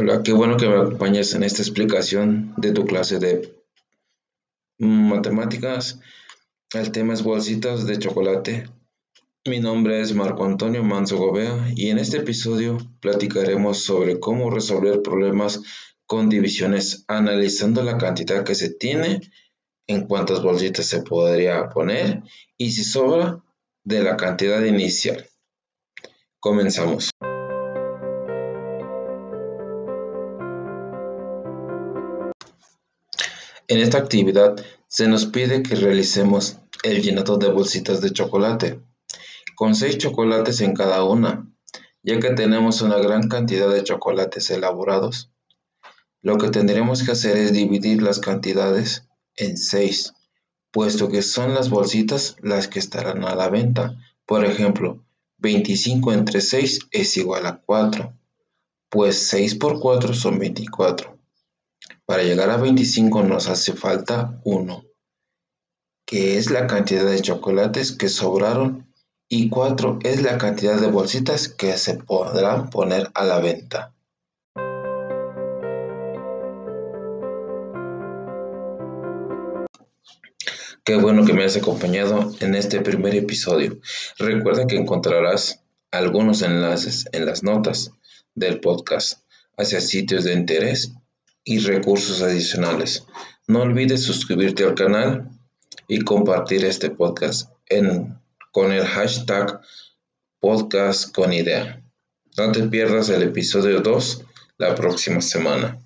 Hola, qué bueno que me acompañes en esta explicación de tu clase de matemáticas. El tema es bolsitas de chocolate. Mi nombre es Marco Antonio Manso Gobea y en este episodio platicaremos sobre cómo resolver problemas con divisiones analizando la cantidad que se tiene, en cuántas bolsitas se podría poner y si sobra de la cantidad inicial. Comenzamos. En esta actividad se nos pide que realicemos el llenado de bolsitas de chocolate, con seis chocolates en cada una, ya que tenemos una gran cantidad de chocolates elaborados. Lo que tendremos que hacer es dividir las cantidades en seis, puesto que son las bolsitas las que estarán a la venta. Por ejemplo, 25 entre 6 es igual a 4, pues 6 por 4 son 24. Para llegar a 25 nos hace falta 1, que es la cantidad de chocolates que sobraron, y 4 es la cantidad de bolsitas que se podrán poner a la venta. Qué bueno que me has acompañado en este primer episodio. Recuerda que encontrarás algunos enlaces en las notas del podcast hacia sitios de interés y recursos adicionales. No olvides suscribirte al canal y compartir este podcast con el hashtag podcast con idea. No te pierdas el episodio 2 la próxima semana.